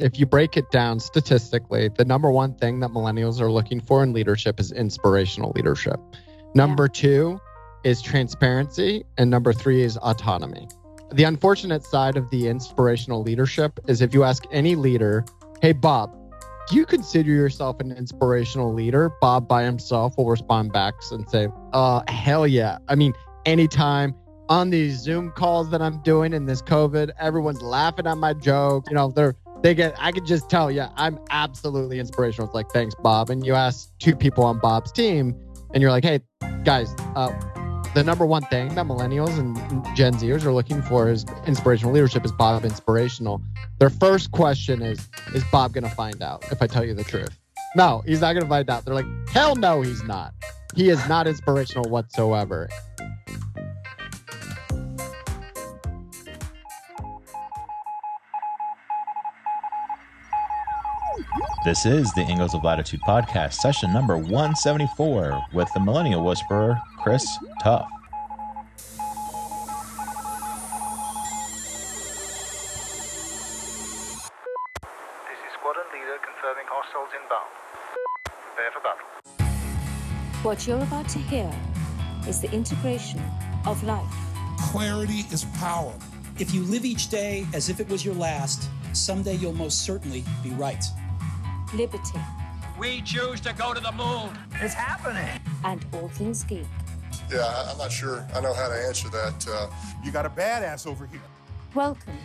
If you break it down statistically, the number one thing that millennials are looking for in leadership is inspirational leadership. Number two is transparency, and number three is autonomy. The unfortunate side of the inspirational leadership is if you ask any leader, hey, Bob, do you consider yourself an inspirational leader? Bob by himself will respond back and say, uh, hell yeah. I mean, anytime on these Zoom calls that I'm doing in this COVID, everyone's laughing at my joke. You know, they're they get I could just tell, yeah, I'm absolutely inspirational. It's like, thanks, Bob. And you ask two people on Bob's team, and you're like, hey, guys, uh, the number one thing that millennials and Gen Zers are looking for is inspirational leadership. Is Bob inspirational? Their first question is, is Bob to find out if I tell you the truth? No, he's not to find out. They're like, hell no, he's not. He is not inspirational whatsoever. This is the Angles of Latitude podcast, session number 174, with the Millennial Whisperer, Chris Tuff. This is squadron leader confirming hostiles inbound. Prepare for battle. What you're about to hear is the integration of life, Clarity is power. If you live each day as if it was your last, someday you'll most certainly be right. Liberty, We choose to go to the moon. It's happening. and all things geek. Yeah, I- I'm not sure I know how to answer that. Uh, You got a badass over here. Welcome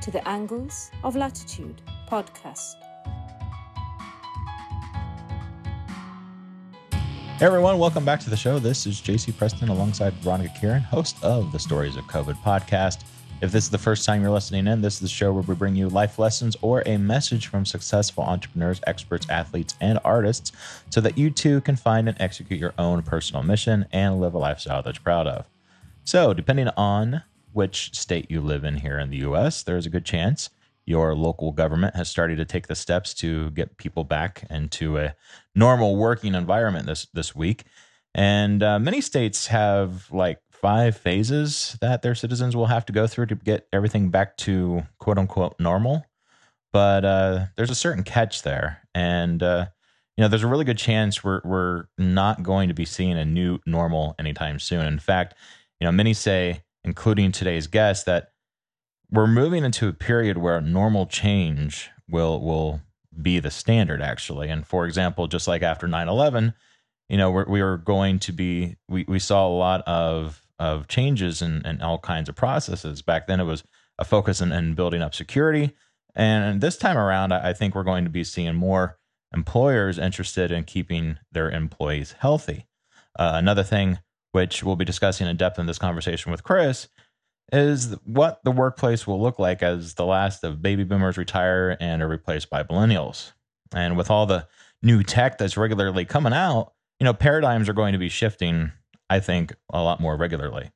to the Angles of Latitude podcast. Hey everyone, welcome back to the show. This is JC Preston alongside Veronica Kieran, host of the Stories of COVID podcast. If this is the first time you're listening in, this is the show where we bring you life lessons or a message from successful entrepreneurs, experts, athletes, and artists so that you too can find and execute your own personal mission and live a lifestyle that you're proud of. So, depending on which state you live in here in the US, there's a good chance your local government has started to take the steps to get people back into a normal working environment this this week. And uh, many states have like five phases that their citizens will have to go through to get everything back to quote unquote normal. But uh, there's a certain catch there, and uh, you know there's a really good chance we're we're not going to be seeing a new normal anytime soon. In fact, you know many say, including today's guest, that we're moving into a period where normal change will will be the standard actually and for example just like after 9-11 you know we're, we were going to be we, we saw a lot of of changes in all kinds of processes. Back then it was a focus in, in building up security. And this time around i I think we're going to be seeing more employers interested in keeping their employees healthy. Uh, another thing which we'll be discussing in depth in this conversation with chris is what the workplace will look like as the last of baby boomers retire and are replaced by millennials. And with all the new tech that's regularly coming out, you know, paradigms are going to be shifting, I think, a lot more regularly.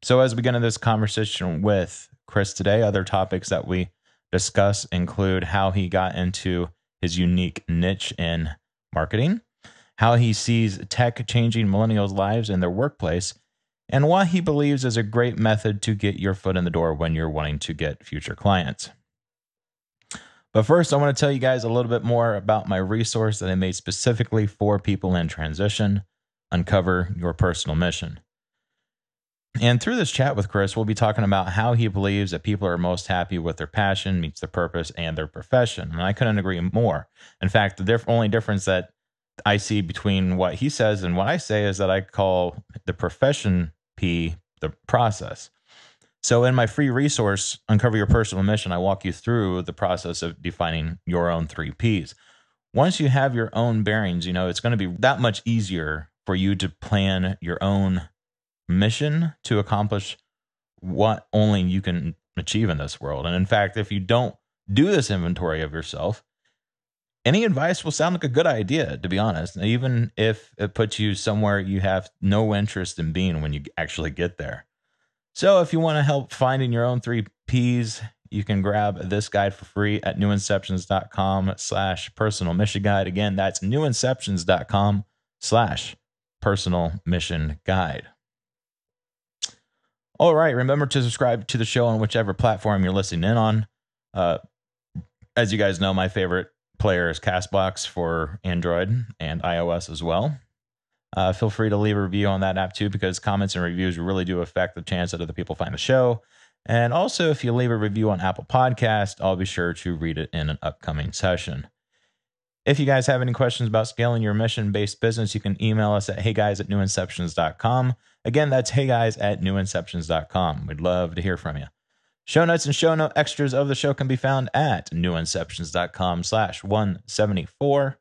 So, as we get into this conversation with Chris today, other topics that we discuss include how he got into his unique niche in marketing, how he sees tech changing millennials' lives in their workplace, and why he believes is a great method to get your foot in the door when you're wanting to get future clients. But first, I want to tell you guys a little bit more about my resource that I made specifically for people in transition Uncover Your Personal Mission. And through this chat with Chris, we'll be talking about how he believes that people are most happy with their passion, meets their purpose, and their profession. And I couldn't agree more. In fact, the diff- only difference that I see between what he says and what I say is that I call the profession P the process. So in my free resource, Uncover Your Personal Mission, I walk you through the process of defining your own three Ps. Once you have your own bearings, you know, it's going to be that much easier for you to plan your own mission to accomplish what only you can achieve in this world. And in fact, if you don't do this inventory of yourself, any advice will sound like a good idea, to be honest, even if it puts you somewhere you have no interest in being when you actually get there. So, if you want to help finding your own three P's, you can grab this guide for free at newinceptions.com slash personal mission guide. Again, that's newinceptions.com slash personal mission guide. All right. Remember to subscribe to the show on whichever platform you're listening in on. Uh, as you guys know, my favorite player is Castbox for Android and iOS as well. Uh, feel free to leave a review on that app too, because comments and reviews really do affect the chance that other people find the show. And also, if you leave a review on Apple Podcast, I'll be sure to read it in an upcoming session. If you guys have any questions about scaling your mission based business, you can email us at heyguys at newinceptions.com. Again, that's heyguys at newinceptions.com. We'd love to hear from you. Show notes and show note extras of the show can be found at newinceptions.com slash 174.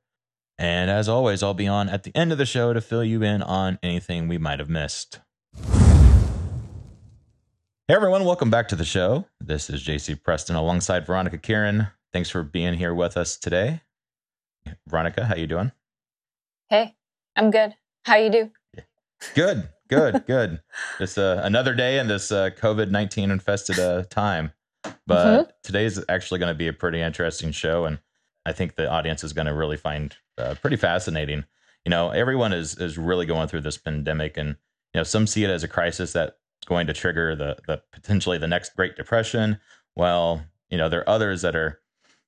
And as always, I'll be on at the end of the show to fill you in on anything we might have missed. Hey everyone, welcome back to the show. This is JC Preston alongside Veronica Kieran. Thanks for being here with us today. Veronica, how you doing? Hey, I'm good. How you do? Good, good, good. Just uh, another day in this uh, COVID nineteen infested uh, time, but mm-hmm. today's actually going to be a pretty interesting show, and I think the audience is going to really find uh, pretty fascinating. You know, everyone is is really going through this pandemic, and you know, some see it as a crisis that's going to trigger the the potentially the next Great Depression. Well, you know, there are others that are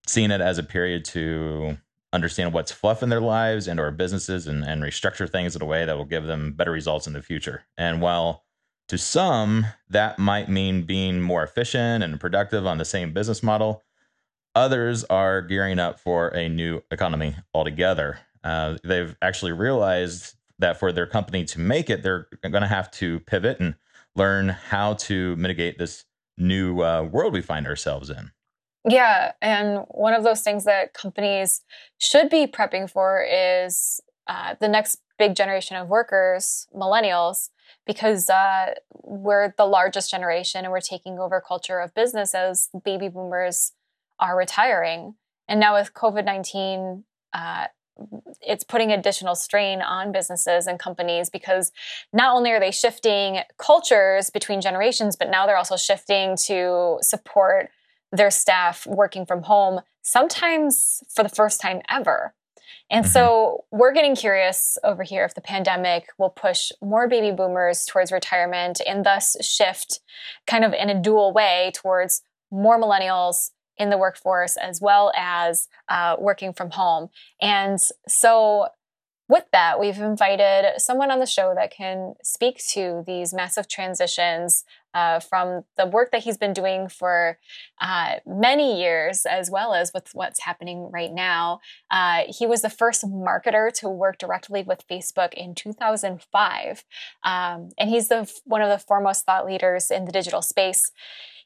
seeing it as a period to understand what's fluff in their lives and or businesses and, and restructure things in a way that will give them better results in the future. And while to some that might mean being more efficient and productive on the same business model, others are gearing up for a new economy altogether. Uh, they've actually realized that for their company to make it, they're going to have to pivot and learn how to mitigate this new uh, world we find ourselves in. Yeah. And one of those things that companies should be prepping for is uh, the next big generation of workers, millennials, because uh, we're the largest generation and we're taking over culture of business as baby boomers are retiring. And now with COVID 19, uh, it's putting additional strain on businesses and companies because not only are they shifting cultures between generations, but now they're also shifting to support their staff working from home, sometimes for the first time ever. And mm-hmm. so we're getting curious over here if the pandemic will push more baby boomers towards retirement and thus shift kind of in a dual way towards more millennials in the workforce as well as uh, working from home. And so with that, we've invited someone on the show that can speak to these massive transitions uh, from the work that he's been doing for uh, many years, as well as with what's happening right now. Uh, he was the first marketer to work directly with Facebook in 2005, um, and he's the one of the foremost thought leaders in the digital space.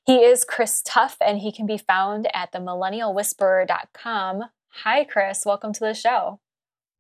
He is Chris Tuff, and he can be found at themillennialwhisperer.com. Hi, Chris. Welcome to the show.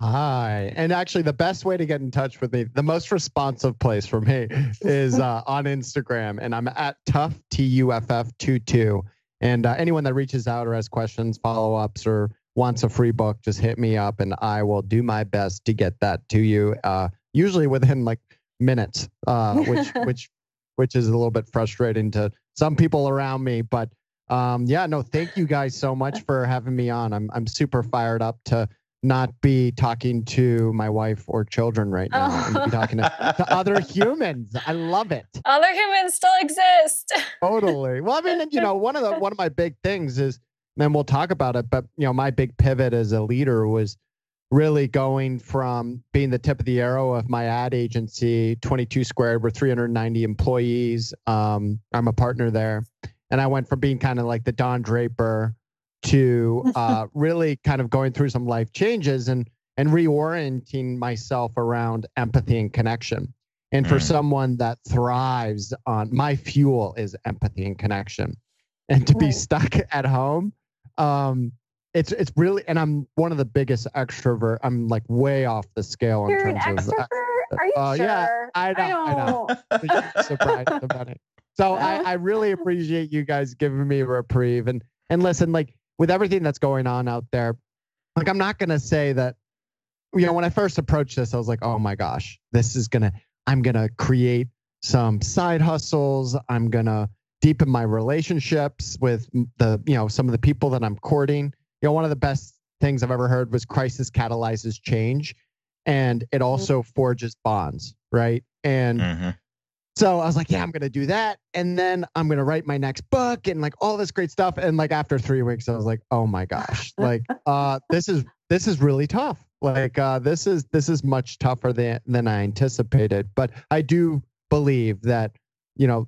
Hi. And actually, the best way to get in touch with me, the most responsive place for me is uh, on Instagram. And I'm at Tuff, T U F F 22. And uh, anyone that reaches out or has questions, follow ups, or wants a free book, just hit me up and I will do my best to get that to you, uh, usually within like minutes, uh, which, which, which is a little bit frustrating to some people around me. But um, yeah, no, thank you guys so much for having me on. I'm, I'm super fired up to not be talking to my wife or children right now oh. and be talking to, to, other humans. I love it. Other humans still exist. totally. Well, I mean, you know, one of the one of my big things is, and we'll talk about it, but you know, my big pivot as a leader was really going from being the tip of the arrow of my ad agency, 22 Squared, we're 390 employees. Um, I'm a partner there. And I went from being kind of like the Don Draper to uh, really kind of going through some life changes and and reorienting myself around empathy and connection. And for mm. someone that thrives on my fuel is empathy and connection. And to be stuck at home, um, it's it's really and I'm one of the biggest extrovert. I'm like way off the scale You're in terms an extrovert? of Are you uh, sure? Yeah, I know. I know. I know. surprised about it. So I, I really appreciate you guys giving me a reprieve and and listen, like with everything that's going on out there, like I'm not gonna say that. You know, when I first approached this, I was like, oh my gosh, this is gonna. I'm gonna create some side hustles. I'm gonna deepen my relationships with the you know some of the people that I'm courting. You know, one of the best things I've ever heard was crisis catalyzes change, and it mm-hmm. also forges bonds, right? And mm-hmm. So I was like, yeah, I'm gonna do that, and then I'm gonna write my next book and like all this great stuff. And like after three weeks, I was like, oh my gosh, like uh, this is this is really tough. Like uh, this is this is much tougher than than I anticipated. But I do believe that you know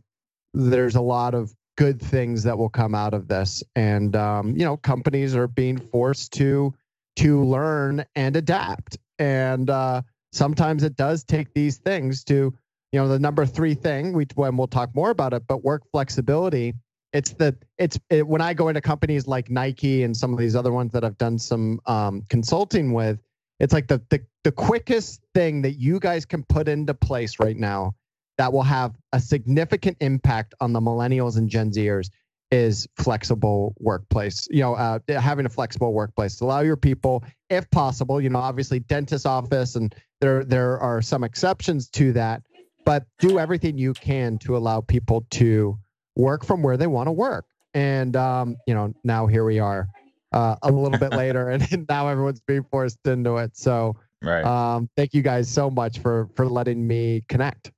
there's a lot of good things that will come out of this, and um, you know companies are being forced to to learn and adapt, and uh, sometimes it does take these things to you know the number three thing we when we'll talk more about it but work flexibility it's the it's it, when i go into companies like nike and some of these other ones that i've done some um, consulting with it's like the, the the quickest thing that you guys can put into place right now that will have a significant impact on the millennials and gen zers is flexible workplace you know uh, having a flexible workplace. Allow your people if possible you know obviously dentist office and there there are some exceptions to that but do everything you can to allow people to work from where they want to work. And um, you know, now here we are, uh, a little bit later, and now everyone's being forced into it. So, right. Um, thank you guys so much for for letting me connect.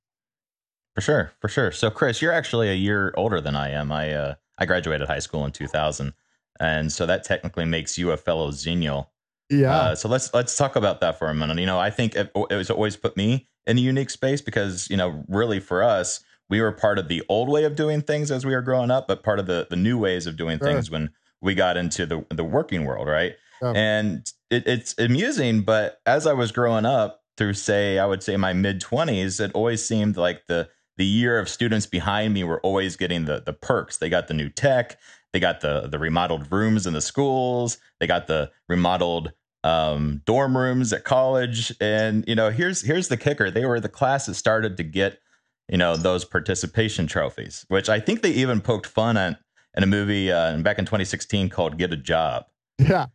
For sure, for sure. So, Chris, you're actually a year older than I am. I uh, I graduated high school in 2000, and so that technically makes you a fellow Xennial. Yeah. Uh, so let's let's talk about that for a minute. You know, I think it, it was always put me in a unique space because you know, really for us, we were part of the old way of doing things as we were growing up, but part of the the new ways of doing Sure. things when we got into the the working world, right? Yeah. And it, it's amusing, but as I was growing up through, say, I would say my mid twenties, it always seemed like the the year of students behind me were always getting the the perks. They got the new tech, they got the the remodeled rooms in the schools, they got the remodeled um, dorm rooms at college, and you know, here's here's the kicker: they were the class that started to get you know those participation trophies, which I think they even poked fun at in a movie uh, back in 2016 called "Get a Job." Yeah.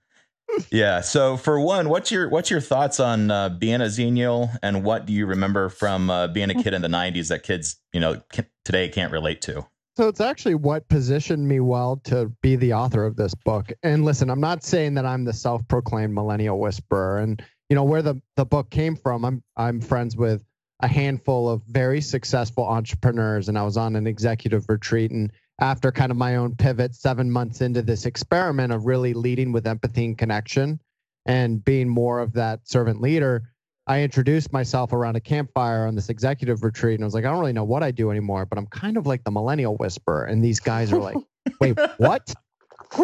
Yeah. So for one, what's your what's your thoughts on uh, being a Xennial, and what do you remember from uh, being a kid in the '90s that kids you know ca- today can't relate to? So it's actually what positioned me well to be the author of this book. And listen, I'm not saying that I'm the self-proclaimed millennial whisperer. And you know where the the book came from. I'm I'm friends with a handful of very successful entrepreneurs, and I was on an executive retreat. And after kind of my own pivot, seven months into this experiment of really leading with empathy and connection, and being more of that servant leader, I introduced myself around a campfire on this executive retreat, and I was like, I don't really know what I do anymore, but I'm kind of like the millennial whisperer. And these guys are like, Wait, what?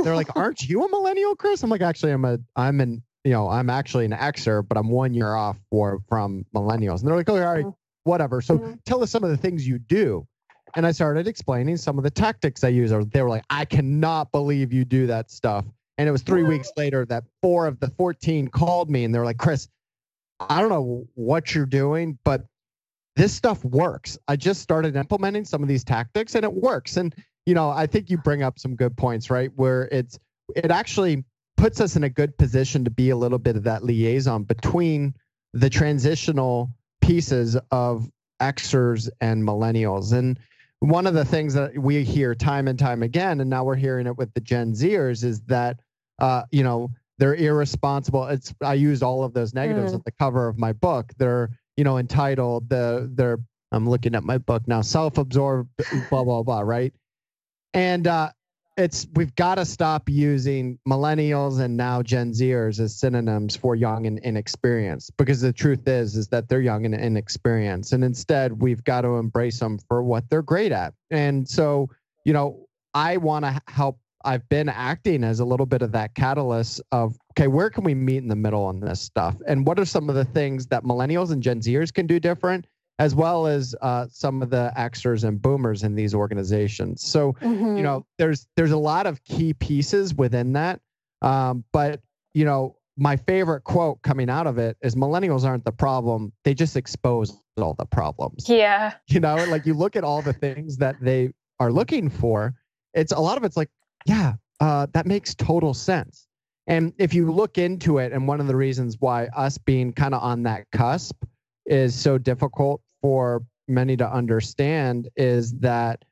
They're like, Aren't you a millennial, Chris? I'm like, Actually, I'm a, I'm an, you know, I'm actually an Xer, but I'm one year off for from millennials. And they're like, Oh, all right, mm-hmm. whatever. So mm-hmm. tell us some of the things you do. And I started explaining some of the tactics I use. Or They were like, I cannot believe you do that stuff. And it was three mm-hmm. weeks later that four of the 14 called me and they were like, Chris, I don't know what you're doing, but this stuff works. I just started implementing some of these tactics and it works. And, you know, I think you bring up some good points, right? Where it's, it actually puts us in a good position to be a little bit of that liaison between the transitional pieces of Xers and millennials. And one of the things that we hear time and time again, and now we're hearing it with the Gen Zers, is that, uh, you know, they're irresponsible. It's I used all of those negatives Mm. at the cover of my book. They're you know entitled. The they're I'm looking at my book now. Self-absorbed, blah blah blah. Right, and uh, it's we've got to stop using millennials and now Gen Zers as synonyms for young and inexperienced because the truth is is that they're young and inexperienced, and instead we've got to embrace them for what they're great at. And so you know I want to help I've been acting as a little bit of that catalyst of okay, where can we meet in the middle on this stuff, and what are some of the things that millennials and Gen Zers can do different, as well as uh, some of the Xers and Boomers in these organizations. So you know, there's there's a lot of key pieces within that, um, but you know, my favorite quote coming out of it is millennials aren't the problem; they just expose all the problems Yeah. you know like you look at all the things that they are looking for it's a lot of it's like yeah uh, that makes total sense. And if you look into it and one of the reasons why us being kind of on that cusp is so difficult for many to understand is that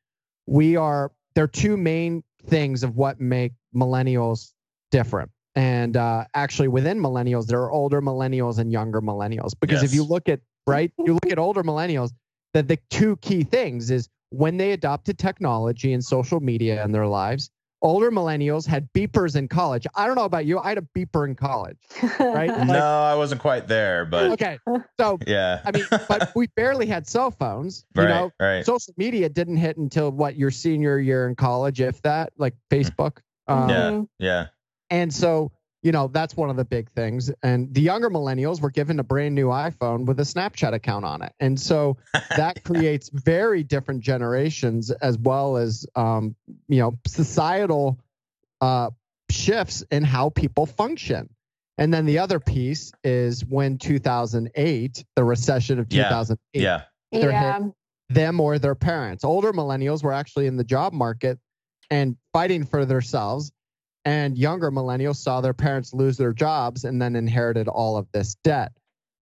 we are there are two main things of what make millennials different. And uh, actually within millennials there are older millennials and younger millennials. Because if you look at right you look at older millennials that the two key things is when they adopted technology and social media in their lives, older millennials had beepers in college. I don't know about you. I had a beeper in college. Right? Like- no, I wasn't quite there, but Okay. So, yeah. I mean, but we barely had cell phones. You right, know, right. social media didn't hit until what your senior year in college, if that, like Facebook. Um, yeah, yeah. And so, you know, that's one of the big things. And the younger millennials were given a brand new iPhone with a Snapchat account on it. And so that creates very different generations as well as, um, you know, societal uh, shifts in how people function. And then the other piece is when 2008, the recession of 2008, yeah. They're yeah. them or their parents. Older millennials were actually in the job market and fighting for themselves. And younger millennials saw their parents lose their jobs and then inherited all of this debt.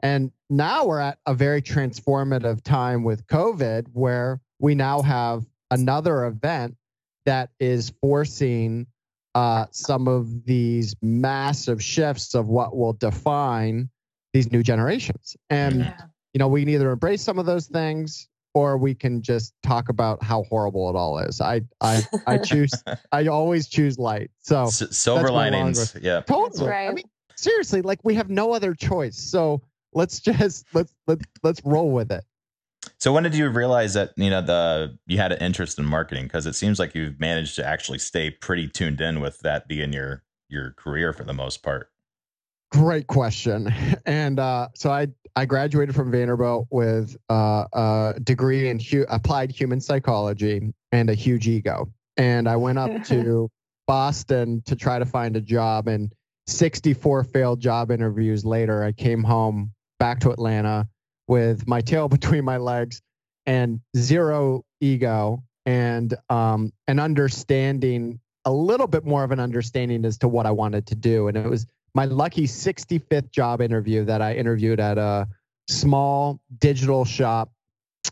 And now we're at a very transformative time with COVID where we now have another event that is forcing uh, some of these massive shifts of what will define these new generations. And Yeah. you know, we can either embrace some of those things or we can just talk about how horrible it all is. I I I choose I always choose light. So S- silver that's linings. Yeah. totally. I mean, seriously, like we have no other choice. So let's just let's let's let's roll with it. So when did you realize that you know the you had an interest in marketing? Because it seems like you've managed to actually stay pretty tuned in with that being your your career for the most part. Great question. And uh, so I I graduated from Vanderbilt with uh, a degree in hu- applied human psychology and a huge ego. And I went up to Boston to try to find a job. And 64 failed job interviews later, I came home back to Atlanta with my tail between my legs and zero ego and um, an understanding, a little bit more of an understanding as to what I wanted to do. And it was my lucky 65th job interview that I interviewed at a small digital shop.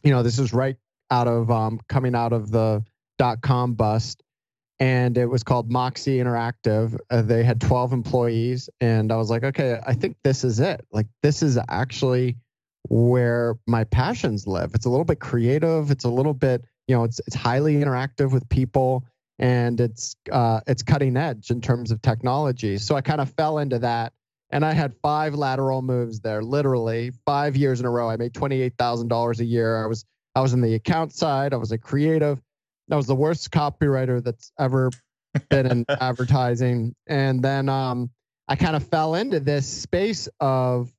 You know, this was right out of um, coming out of the dot com bust. And it was called Moxie Interactive. Uh, they had 12 employees. And I was like, okay, I think this is it. Like, this is actually where my passions live. It's a little bit creative. It's a little bit, you know, it's, it's highly interactive with people and it's uh, it's cutting edge in terms of technology. So I kind of fell into that, and I had five lateral moves there, literally five years in a row. I made twenty eight thousand dollars a year. I was I was in the account side. I was a creative. I was the worst copywriter that's ever been in advertising, and then um, I kind of fell into this space of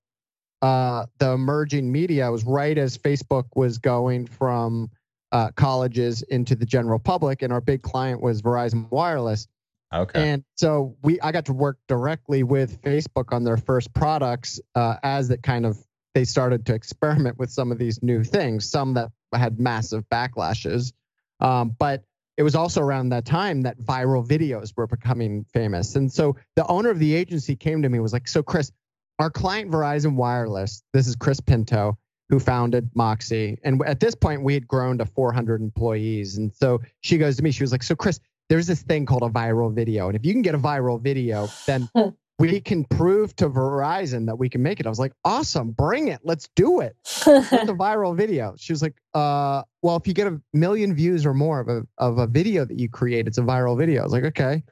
uh, the emerging media. It was right as Facebook was going from uh, colleges into the general public, and our big client was Verizon Wireless. Okay. And so we, I got to work directly with Facebook on their first products uh, as it kind of they started to experiment with some of these new things, some that had massive backlashes. Um, but it was also around that time that viral videos were becoming famous. And so the owner of the agency came to me was like, "So Chris, our client Verizon Wireless, this is Chris Pinto, who founded Moxie. And at this point, we had grown to 400 employees. And so she goes to me, she was like, So, Chris, there's this thing called a viral video. And if you can get a viral video, then we can prove to Verizon that we can make it. I was like, Awesome, bring it. Let's do it. What's a viral video? She was like, uh, Well, if you get a million views or more of a, of a video that you create, it's a viral video. I was like, Okay.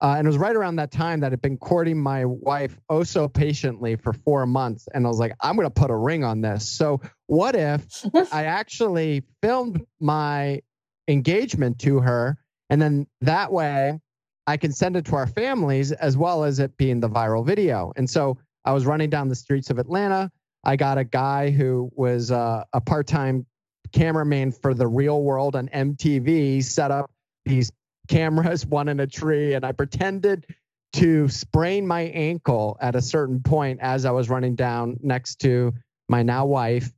Uh, and it was right around that time that I'd been courting my wife oh so patiently for four months. And I was like, I'm going to put a ring on this. So, what if I actually filmed my engagement to her? And then that way I can send it to our families as well as it being the viral video. And so I was running down the streets of Atlanta. I got a guy who was uh, a part time cameraman for the real world on MTV, set up these cameras, one in a tree, and I pretended to sprain my ankle at a certain point as I was running down next to my now wife.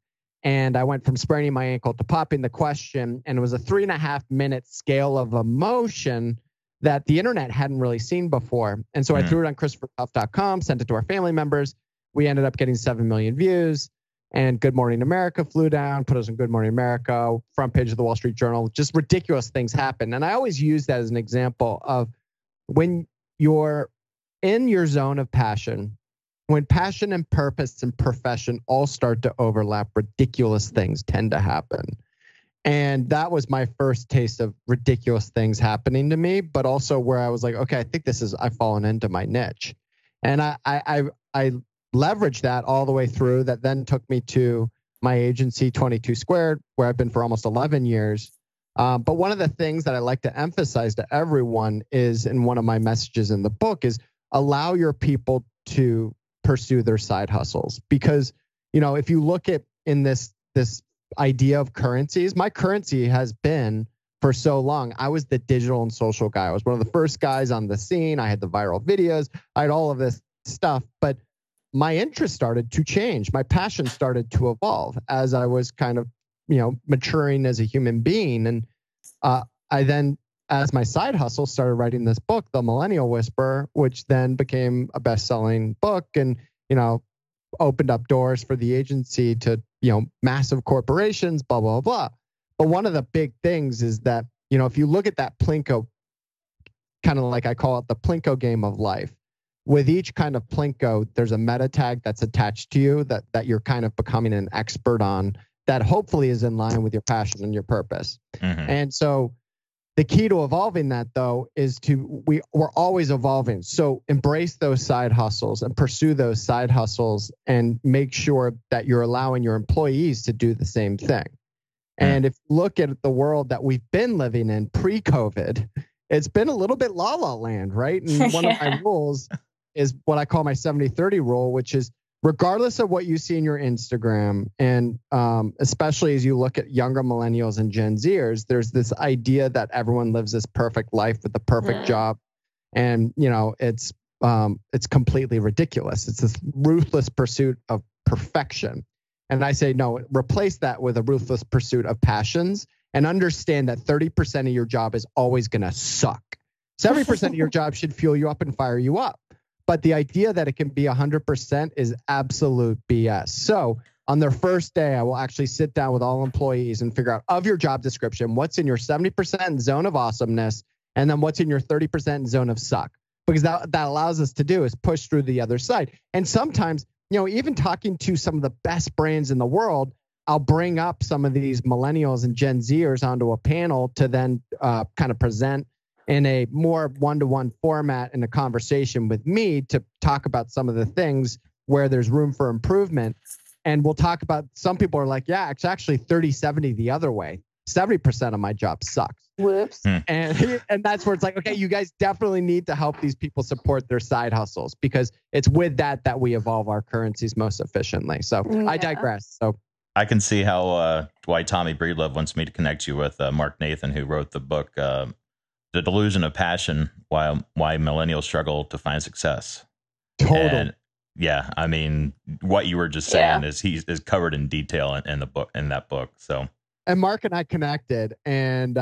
And I went from spraining my ankle to popping the question. And it was a three and a half minute scale of emotion that the internet hadn't really seen before. And so I Hmm. threw it on ChristopherTuff.com, sent it to our family members. We ended up getting 7 million views. And Good Morning America flew down, put us in Good Morning America, front page of the Wall Street Journal. Just ridiculous things happen. And I always use that as an example of when you're in your zone of passion when passion and purpose and profession all start to overlap, ridiculous things tend to happen. And that was my first taste of ridiculous things happening to me, but also where I was like, okay, I think this is I've fallen into my niche. And I I I, I leveraged that all the way through. That then took me to my agency 22 Squared, where I've been for almost 11 years. Um, but one of the things that I like to emphasize to everyone is, in one of my messages in the book, is allow your people to pursue their side hustles because you know if you look at in this this idea of currencies my currency has been for so long i was the digital and social guy i was one of the first guys on the scene i had the viral videos i had all of this stuff but my interest started to change my passion started to evolve as i was kind of you know maturing as a human being and uh, i then as my side hustle, started writing this book, The Millennial Whisper, which then became a best-selling book, and you know, opened up doors for the agency to you know massive corporations, blah blah blah. But one of the big things is that you know if you look at that plinko, kind of like I call it the plinko game of life. With each kind of plinko, there's a meta tag that's attached to you that that you're kind of becoming an expert on. That hopefully is in line with your passion and your purpose. Mhm. And so the key to evolving that though is to we we're always evolving so embrace those side hustles and pursue those side hustles and make sure that you're allowing your employees to do the same thing and if you look at the world that we've been living in pre-covid it's been a little bit la la land right and one of my rules is what i call my 70-30 rule which is regardless of what you see in your Instagram, and um, especially as you look at younger millennials and Gen Zers, there's this idea that everyone lives this perfect life with the perfect Mm. job, and you know it's um, it's completely ridiculous. It's this ruthless pursuit of perfection, and I say no. Replace that with a ruthless pursuit of passions, and understand that 30% of your job is always going to suck. 70% of your job should fuel you up and fire you up but the idea that it can be 100% is absolute BS. So, on their first day, I will actually sit down with all employees and figure out of your job description what's in your 70% zone of awesomeness and then what's in your 30% zone of suck. Because that, that allows us to do is push through the other side. And sometimes, you know, even talking to some of the best brands in the world, I'll bring up some of these millennials and Gen Zers onto a panel to then uh, kind of present in a more one-to-one format in a conversation with me to talk about some of the things where there's room for improvement. And we'll talk about some people are like yeah it's actually 30 70 the other way. 70% of my job sucks. Whoops. and and that's where it's like okay you guys definitely need to help these people support their side hustles because it's with that that we evolve our currencies most efficiently. So i digress. So I can see how uh, why Tommy Breedlove wants me to connect you with uh, Mark Nathan, who wrote the book uh, "The Delusion of Passion: Why Why Millennials Struggle to Find Success." total And yeah, I mean, what you were just Yeah. saying is he is covered in detail in, in the book in that book. So and Mark and I connected, and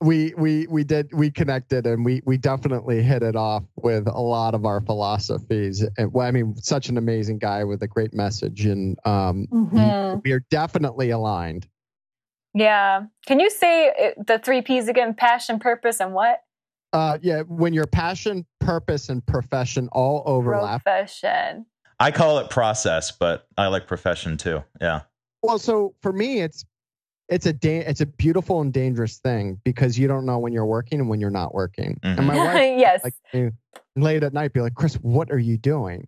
we we we did we connected, and we we definitely hit it off with a lot of our philosophies. And well, I mean, such an amazing guy with a great message, and um, Mhm. we are definitely aligned. Yeah. Can you say the three P's again? Passion, purpose, and what? Uh, yeah, when your passion, purpose, and profession all overlap. Profession. I call it process, but I like profession too. Yeah. Well, so for me, it's it's a da- it's a beautiful and dangerous thing because you don't know when you're working and when you're not working. And my wife yes. like late at night be like, Chris, what are you doing?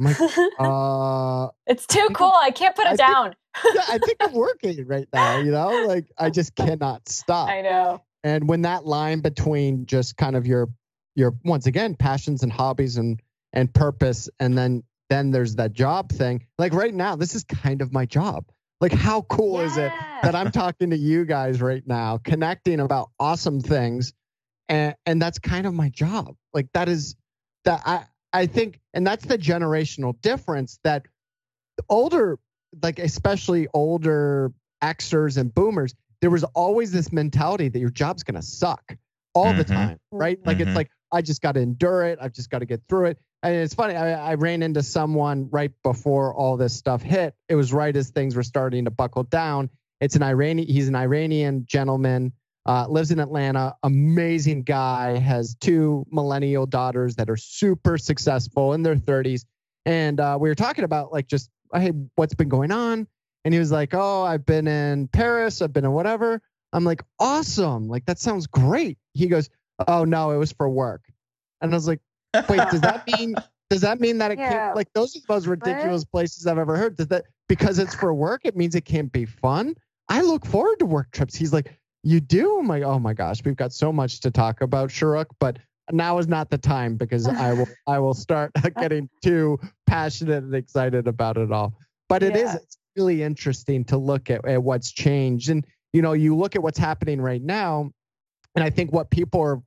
I'm like, uh, it's too cool. I can't put I it think- down. yeah, I think I'm working right now. You know, like I just cannot stop. I know. And when that line between just kind of your your once again passions and hobbies and and purpose, and then then there's that job thing. Like right now, this is kind of my job. Like how cool is it that I'm talking to you guys right now, connecting about awesome things, and and that's kind of my job. Like that is that I I think, and that's the generational difference that older, like especially older Xers and Boomers, there was always this mentality that your job's gonna suck all the Mhm. time, right? Like Mhm. it's like I just got to endure it. I've just got to get through it. And it's funny. I, I ran into someone right before all this stuff hit. It was right as things were starting to buckle down. It's an Iranian. He's an Iranian gentleman. Uh, lives in Atlanta. Amazing guy. Has two millennial daughters that are super successful in their 30s. and uh, we were talking about like just hey, what's been going on? And he was like, oh, I've been in Paris, I've been in whatever. I'm like, awesome, like that sounds great. He goes, oh no, it was for work, and I was like, wait, does that mean? Does that mean that it Yeah. can't like those are the most ridiculous places I've ever heard? Does that because it's for work, it means it can't be fun? I look forward to work trips. He's like, You do? I'm like, oh my gosh, we've got so much to talk about, Shuruk, but now is not the time because I will I will start getting too passionate and excited about it all. But it is Yeah. it's really interesting to look at, at what's changed. And you know, you look at what's happening right now, and I think what people are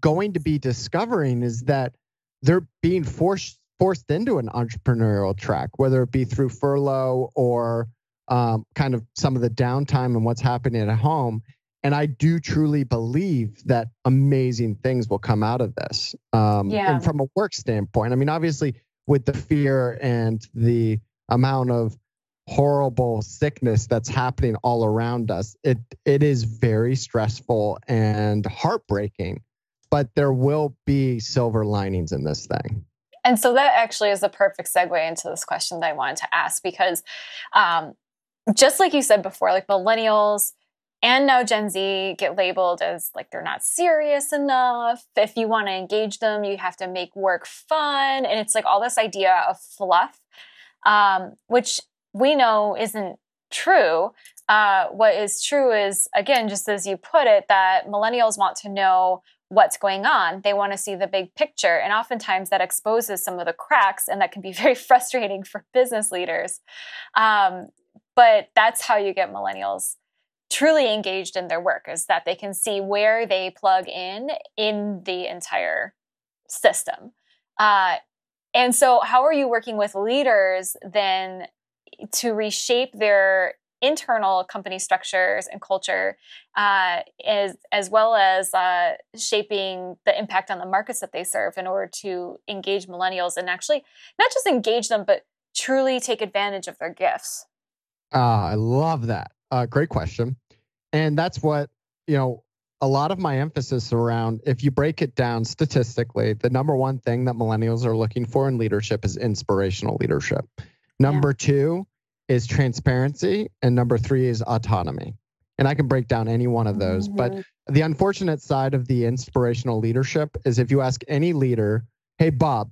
going to be discovering is that they're being forced forced into an entrepreneurial track, whether it be through furlough or um, kind of some of the downtime and what's happening at home. And I do truly believe that amazing things will come out of this. Um, Yeah. And from a work standpoint, I mean, obviously, with the fear and the amount of horrible sickness that's happening all around us, it it is very stressful and heartbreaking. But there will be silver linings in this thing. And so that actually is the perfect segue into this question that I wanted to ask because um, just like you said before, like millennials and now Gen Z get labeled as like they're not serious enough. If you want to engage them, you have to make work fun. And it's like all this idea of fluff, um, which we know isn't true. Uh, what is true is, again, just as you put it, that millennials want to know what's going on. They want to see the big picture. And oftentimes that exposes some of the cracks, and that can be very frustrating for business leaders. Um, but that's how you get millennials truly engaged in their work is that they can see where they plug in in the entire system. Uh, and so, how are you working with leaders then to reshape their internal company structures and culture, uh, as as well as uh, shaping the impact on the markets that they serve in order to engage millennials and actually not just engage them, but truly take advantage of their gifts? Ah, I love that. Uh, great question. And that's what, you know, a lot of my emphasis around, if you break it down statistically, the number one thing that millennials are looking for in leadership is inspirational leadership. Number two is transparency. And number three is autonomy. And I can break down any one of those. But the unfortunate side of the inspirational leadership is if you ask any leader, hey, Bob,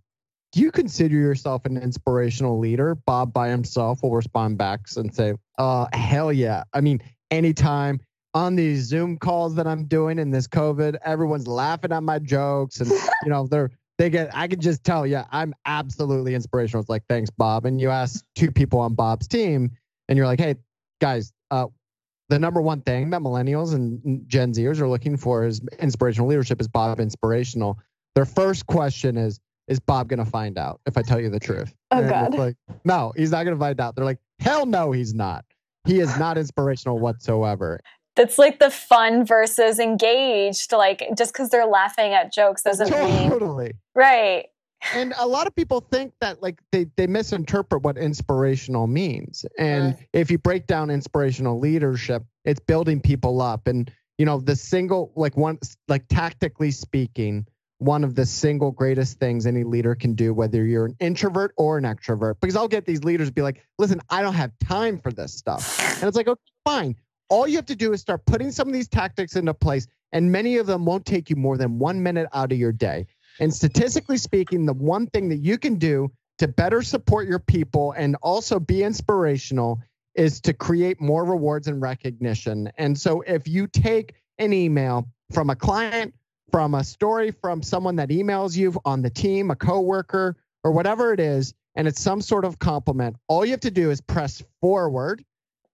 do you consider yourself an inspirational leader? Bob by himself will respond back and say, uh, hell yeah. I mean, anytime on these Zoom calls that I'm doing in this COVID, everyone's laughing at my jokes and, you know, they're, they get, I can just tell, yeah, I'm absolutely inspirational. It's like, thanks, Bob. And you ask two people on Bob's team and you're like, hey, guys, uh, the number one thing that millennials and Gen Zers are looking for is inspirational leadership. Is Bob inspirational? Their first question is, is Bob going to find out if I tell you the truth? Oh, And God. Like, no, he's not going to find out. They're like, hell no, he's not. He is not inspirational whatsoever. That's like the fun versus engaged. Like just because they're laughing at jokes doesn't mean Totally. right. And a lot of people think that like they, they misinterpret what inspirational means. And if you break down inspirational leadership, it's building people up. And you know, the single like one like tactically speaking, one of the single greatest things any leader can do, whether you're an introvert or an extrovert, because I'll get these leaders be like, listen, I don't have time for this stuff. And it's like, okay, fine. All you have to do is start putting some of these tactics into place, and many of them won't take you more than one minute out of your day. And statistically speaking, the one thing that you can do to better support your people and also be inspirational is to create more rewards and recognition. And so if you take an email from a client, from a story from someone that emails you on the team, a coworker, or whatever it is, and it's some sort of compliment, all you have to do is press forward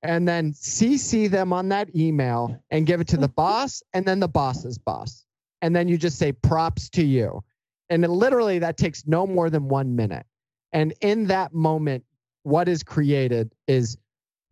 and then CC them on that email and give it to the mm-hmm. boss and then the boss's boss. And then you just say props to you. And it literally that takes no more than one minute. And in that moment, what is created is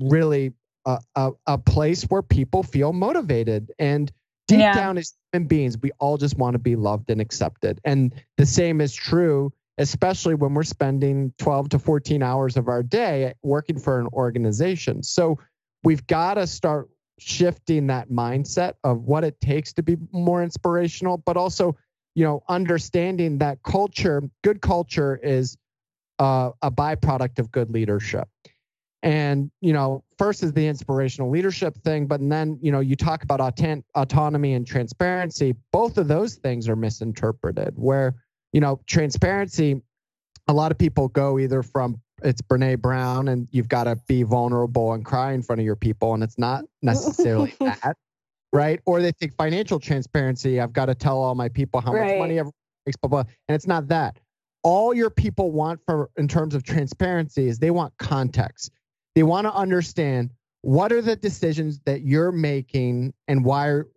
really a, a, a place where people feel motivated. And deep Yeah. down as human beings, we all just want to be loved and accepted. And the same is true, especially when we're spending 12 to 14 hours of our day working for an organization. So we've got to start shifting that mindset of what it takes to be more inspirational, but also, you know, understanding that culture, good culture is uh, a byproduct of good leadership. And, you know, first is the inspirational leadership thing, but then, you know, you talk about autant- autonomy and transparency. Both of those things are misinterpreted, where, you know, transparency, a lot of people go either from it's Brene Brown and you've got to be vulnerable and cry in front of your people, and it's not necessarily that, right? Or they think financial transparency, I've got to tell all my people how Right. much money everyone makes, blah, blah. And it's not that. All your people want for in terms of transparency is they want context. They want to understand what are the decisions that you're making and why are,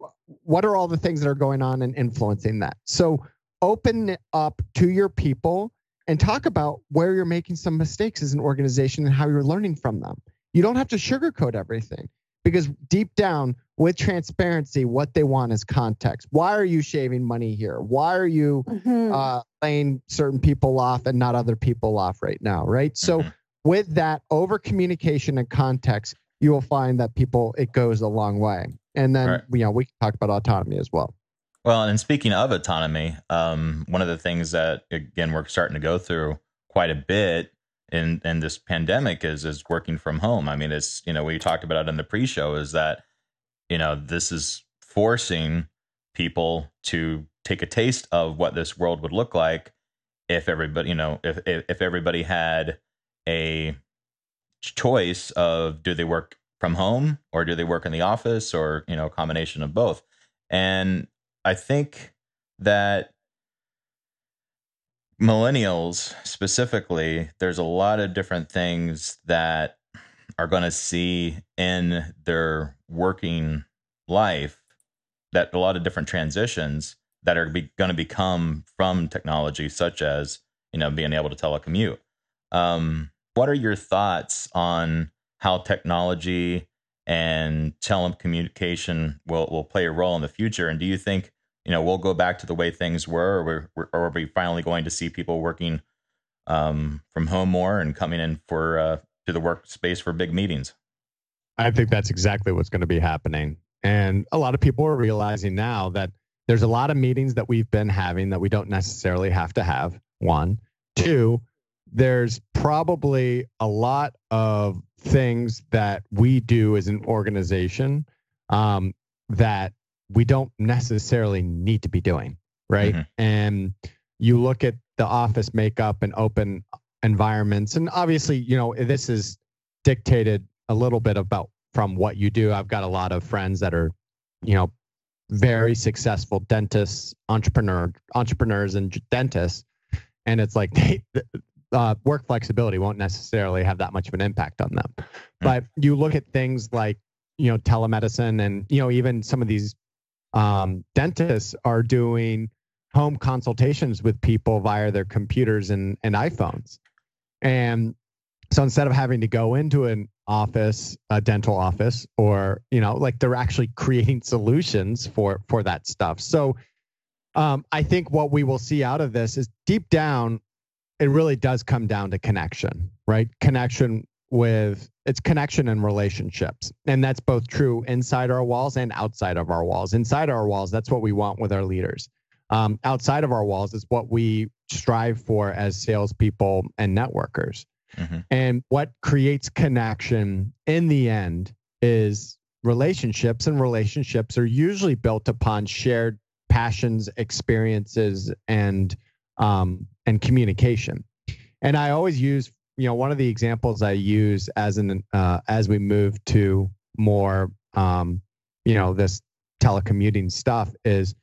what are all the things that are going on and influencing that. So open it up to your people and talk about where you're making some mistakes as an organization and how you're learning from them. You don't have to sugarcoat everything because deep down with transparency, what they want is context. Why are you shaving money here? Why are you Mhm. uh, laying certain people off and not other people off right now? Right. So Mhm. With that over communication and context, you will find that people it goes a long way. And then Right. you know we can talk about autonomy as well. Well, and speaking of autonomy, um, one of the things that again we're starting to go through quite a bit in in this pandemic is is working from home. I mean, it's you know we talked about it in the pre-show is that you know this is forcing people to take a taste of what this world would look like if everybody you know if if, if everybody had a choice of do they work from home or do they work in the office or you know a combination of both. And i think that millennials specifically there's a lot of different things that are going to see in their working life that a lot of different transitions that are going to become from technology such as you know being able to telecommute. Um, what are your thoughts on how technology and telecommunication will, will play a role in the future and do you think you know we'll go back to the way things were or, we're, or are we finally going to see people working um, from home more and coming in for uh, to the workspace for big meetings I think that's exactly what's going to be happening. And a lot of people are realizing now that there's a lot of meetings that we've been having that we don't necessarily have to have. One, two, there's probably a lot of things that we do as an organization um, that we don't necessarily need to be doing, right? Mhm. And you look at the office makeup and open environments, and obviously, you know, this is dictated a little bit about from what you do. I've got a lot of friends that are, you know, very successful dentists, entrepreneur entrepreneurs, and dentists, and it's like they, uh, work flexibility won't necessarily have that much of an impact on them. But you look at things like you know telemedicine, and you know even some of these um, dentists are doing home consultations with people via their computers and, and iPhones. And so instead of having to go into an office, a dental office, or you know, like they're actually creating solutions for for that stuff. So um, I think what we will see out of this is deep down, it really does come down to connection, right? Connection with it's connection and relationships. And that's both true inside our walls and outside of our walls. Inside our walls, that's what we want with our leaders. Um, outside of our walls is what we strive for as salespeople and networkers. Mhm. And what creates connection in the end is relationships, and relationships are usually built upon shared passions, experiences, and um, and communication. And I always use, you know, one of the examples I use as an uh, as we move to more, um, you know, this telecommuting stuff is.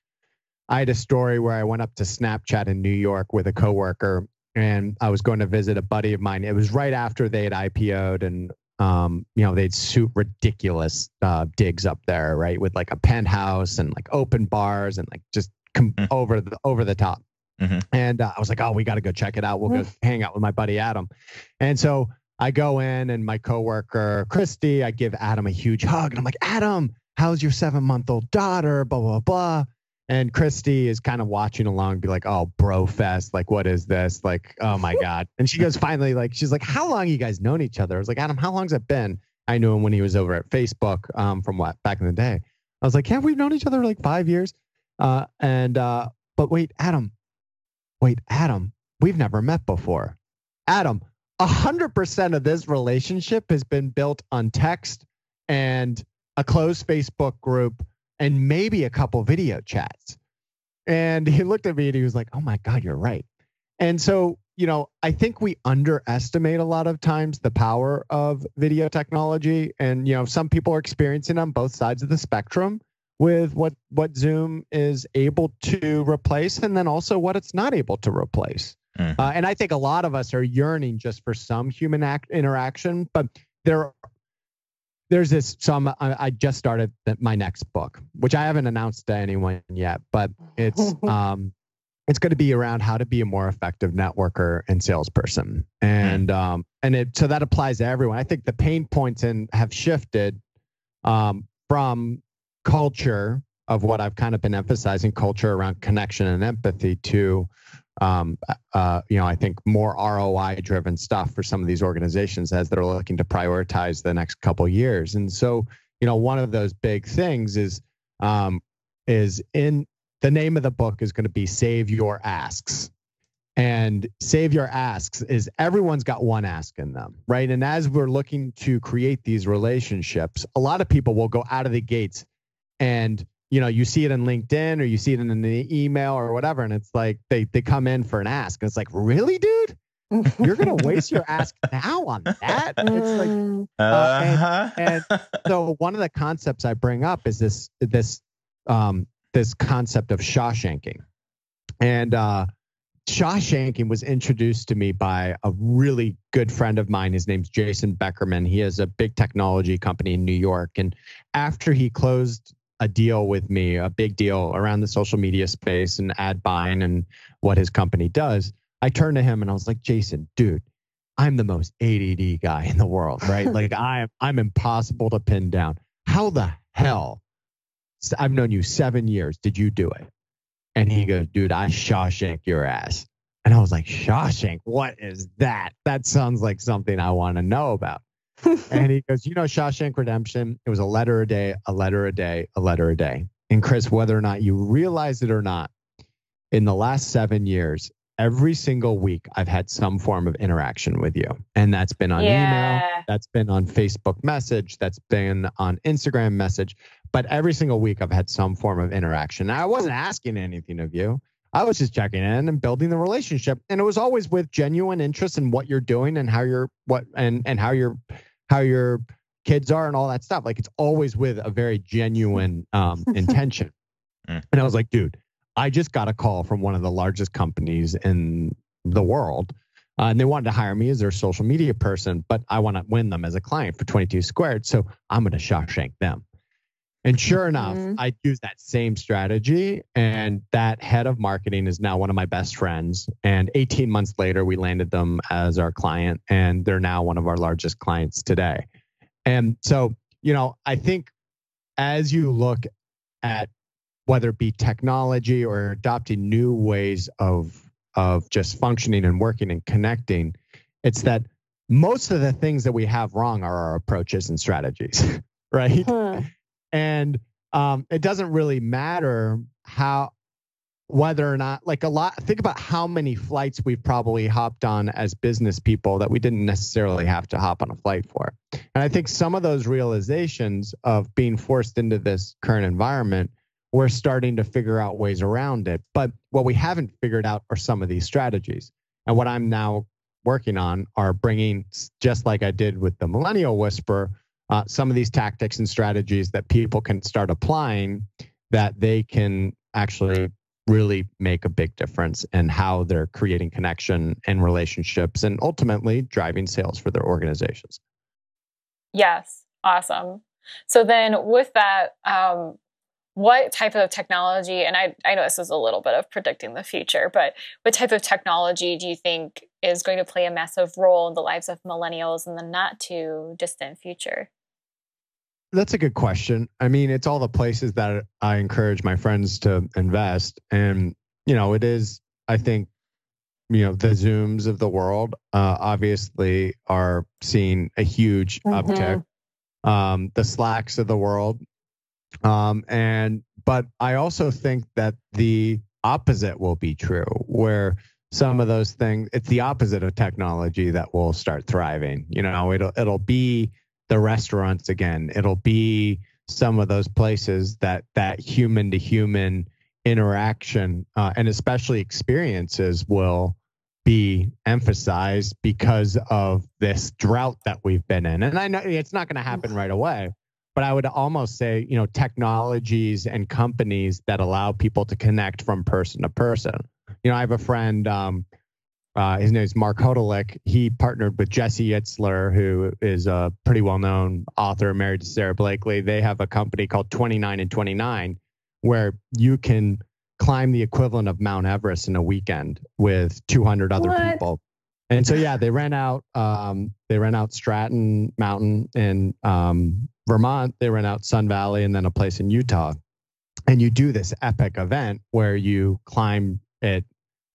I had a story where I went up to Snapchat in New York with a coworker, and I was going to visit a buddy of mine. It was right after they had IPO'd, and um, you know, they'd suit ridiculous uh, digs up there, right, with like a penthouse and like open bars and like just com- Mm. over the over the top. Mhm. And uh, I was like, oh, we got to go check it out. We'll go hang out with my buddy Adam. And so I go in, and my coworker Christy, I give Adam a huge hug, and I'm like, Adam, how's your seven month old daughter? Blah blah blah. And Christy is kind of watching along, be like, "Oh, bro fest! Like, what is this? Like, oh my god!" And she goes, finally, like, she's like, "How long you guys known each other?" I was like, "Adam, how long's it been?" I knew him when he was over at Facebook, um, from what back in the day. I was like, "Yeah, we've known each other like five years." Uh, and uh, but wait, Adam, wait, Adam, we've never met before. Adam, 100% of this relationship has been built on text and a closed Facebook group and maybe a couple video chats. And he looked at me and he was like, oh my God, you're right. And so, you know, I think we underestimate a lot of times the power of video technology. And, you know, some people are experiencing on both sides of the spectrum with what what Zoom is able to replace and then also what it's not able to replace. Mm-hmm. Uh, and I think a lot of us are yearning just for some human act interaction, but there there's this some I, I just started my next book, which I haven't announced to anyone yet, but it's um it's going to be around how to be a more effective networker and salesperson and mm. um and it so that applies to everyone i think the pain points and have shifted um from culture of what I've kind of been emphasizing culture around connection and empathy to um, uh, you know, I think more ROI driven stuff for some of these organizations as they're looking to prioritize the next couple years. And so, you know, one of those big things is um, is in the name of the book is going to be Save Your Asks. And Save Your Asks is everyone's got one ask in them, right? And as we're looking to create these relationships, a lot of people will go out of the gates and you know you see it in linkedin or you see it in the email or whatever and it's like they they come in for an ask and it's like really dude you're gonna waste your ask now on that it's like uh, and, and, so one of the concepts i bring up is this this um this concept of shawshanking and uh Shawshanking was introduced to me by a really good friend of mine. His name's Jason Beckerman. He has a big technology company in New York. And after he closed a deal with me, a big deal around the social media space and ad buying and what his company does, I turned to him and I was like, Jason, dude, I'm the most ADD guy in the world, right? like I I'm impossible to pin down. How the hell? I've known you seven years. Did you do it? And he goes, dude, I Shawshank your ass. And I was like, Shawshank, what is that? That sounds like something I want to know about and he goes, you know, Shawshank Redemption, it was a letter a day, a letter a day, a letter a day. And Chris, whether or not you realize it or not, in the last seven years, every single week I've had some form of interaction with you. And that's been on yeah. email, that's been on Facebook message, that's been on Instagram message. But every single week I've had some form of interaction. Now, I wasn't asking anything of you. I was just checking in and building the relationship. And it was always with genuine interest in what you're doing and how you're what and and how you're how your kids are and all that stuff. Like it's always with a very genuine um, intention. Mm. And I was like, dude, I just got a call from one of the largest companies in the world. Uh, and they wanted to hire me as their social media person, but I want to win them as a client for 22squared. So I'm going to Shawshank them. And sure enough, mm-hmm. I use that same strategy. And that head of marketing is now one of my best friends. And 18 months later, we landed them as our client, and they're now one of our largest clients today. And so, you know, I think as you look at whether it be technology or adopting new ways of of just functioning and working and connecting, it's that most of the things that we have wrong are our approaches and strategies, right? Hmm. And um, it doesn't really matter how whether or not like a lot think about how many flights we've probably hopped on as business people that we didn't necessarily have to hop on a flight for. And i think some of those realizations of being forced into this current environment we're starting to figure out ways around it. But what we haven't figured out are some of these strategies. And what i'm now working on are bringing just like i did with the millennial whisper uh, some of these tactics and strategies that people can start applying that they can actually really make a big difference in how they're creating connection and relationships and ultimately driving sales for their organizations. Yes, awesome. So then with that, um, what type of technology, and I, I know this is a little bit of predicting the future, but what type of technology do you think is going to play a massive role in the lives of millennials in the not too distant future? That's a good question. I mean, it's all the places that I encourage my friends to invest. And, you know, it is, I think, you know, the Zooms of the world uh, obviously are seeing a huge mm-hmm. uptick. Um, the Slacks of the world. Um, and, but I also think that the opposite will be true, where some of those things. It's the opposite of technology that will start thriving. You know, it'll it'll be the restaurants again. It'll be some of those places that that human to human interaction uh, and especially experiences will be emphasized because of this drought that we've been in. And I know it's not going to happen right away, but I would almost say, you know, technologies and companies that allow people to connect from person to person. You know, I have a friend, um, uh, his name is Mark Hodulich. He partnered with Jesse Itzler, who is a pretty well known author married to Sara Blakely. They have a company called 29 and 29 where you can climb the equivalent of Mount Everest in a weekend with 200 other What? people. And so yeah, they ran out um, they ran out Stratton Mountain in um, Vermont, they ran out Sun Valley and then a place in Utah. And you do this epic event where you climb it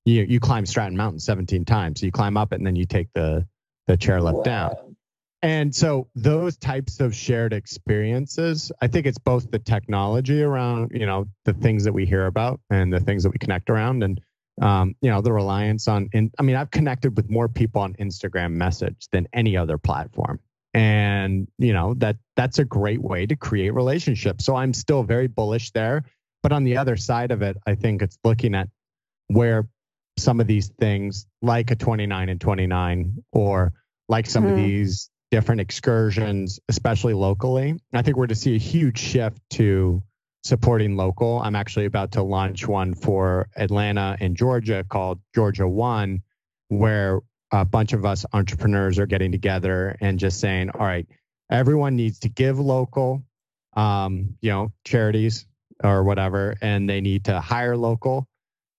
you you climb Stratton Mountain 17 times. So you climb up it and then you take the the chairlift down. And so those types of shared experiences, I think it's both the technology around, you know, the things that we hear about and the things that we connect around and um, you know, the reliance on in I mean, I've connected with more people on Instagram message than any other platform. And, you know, that that's a great way to create relationships. So I'm still very bullish there. But on the other side of it, I think it's looking at where some of these things like a 29 and 29 or like some of Mhm. these different excursions, especially locally. I think we're to see a huge shift to supporting local. I'm actually about to launch one for Atlanta and Georgia called Georgia One, where a bunch of us entrepreneurs are getting together and just saying, all right, everyone needs to give local, um, you know, charities or whatever, and they need to hire local.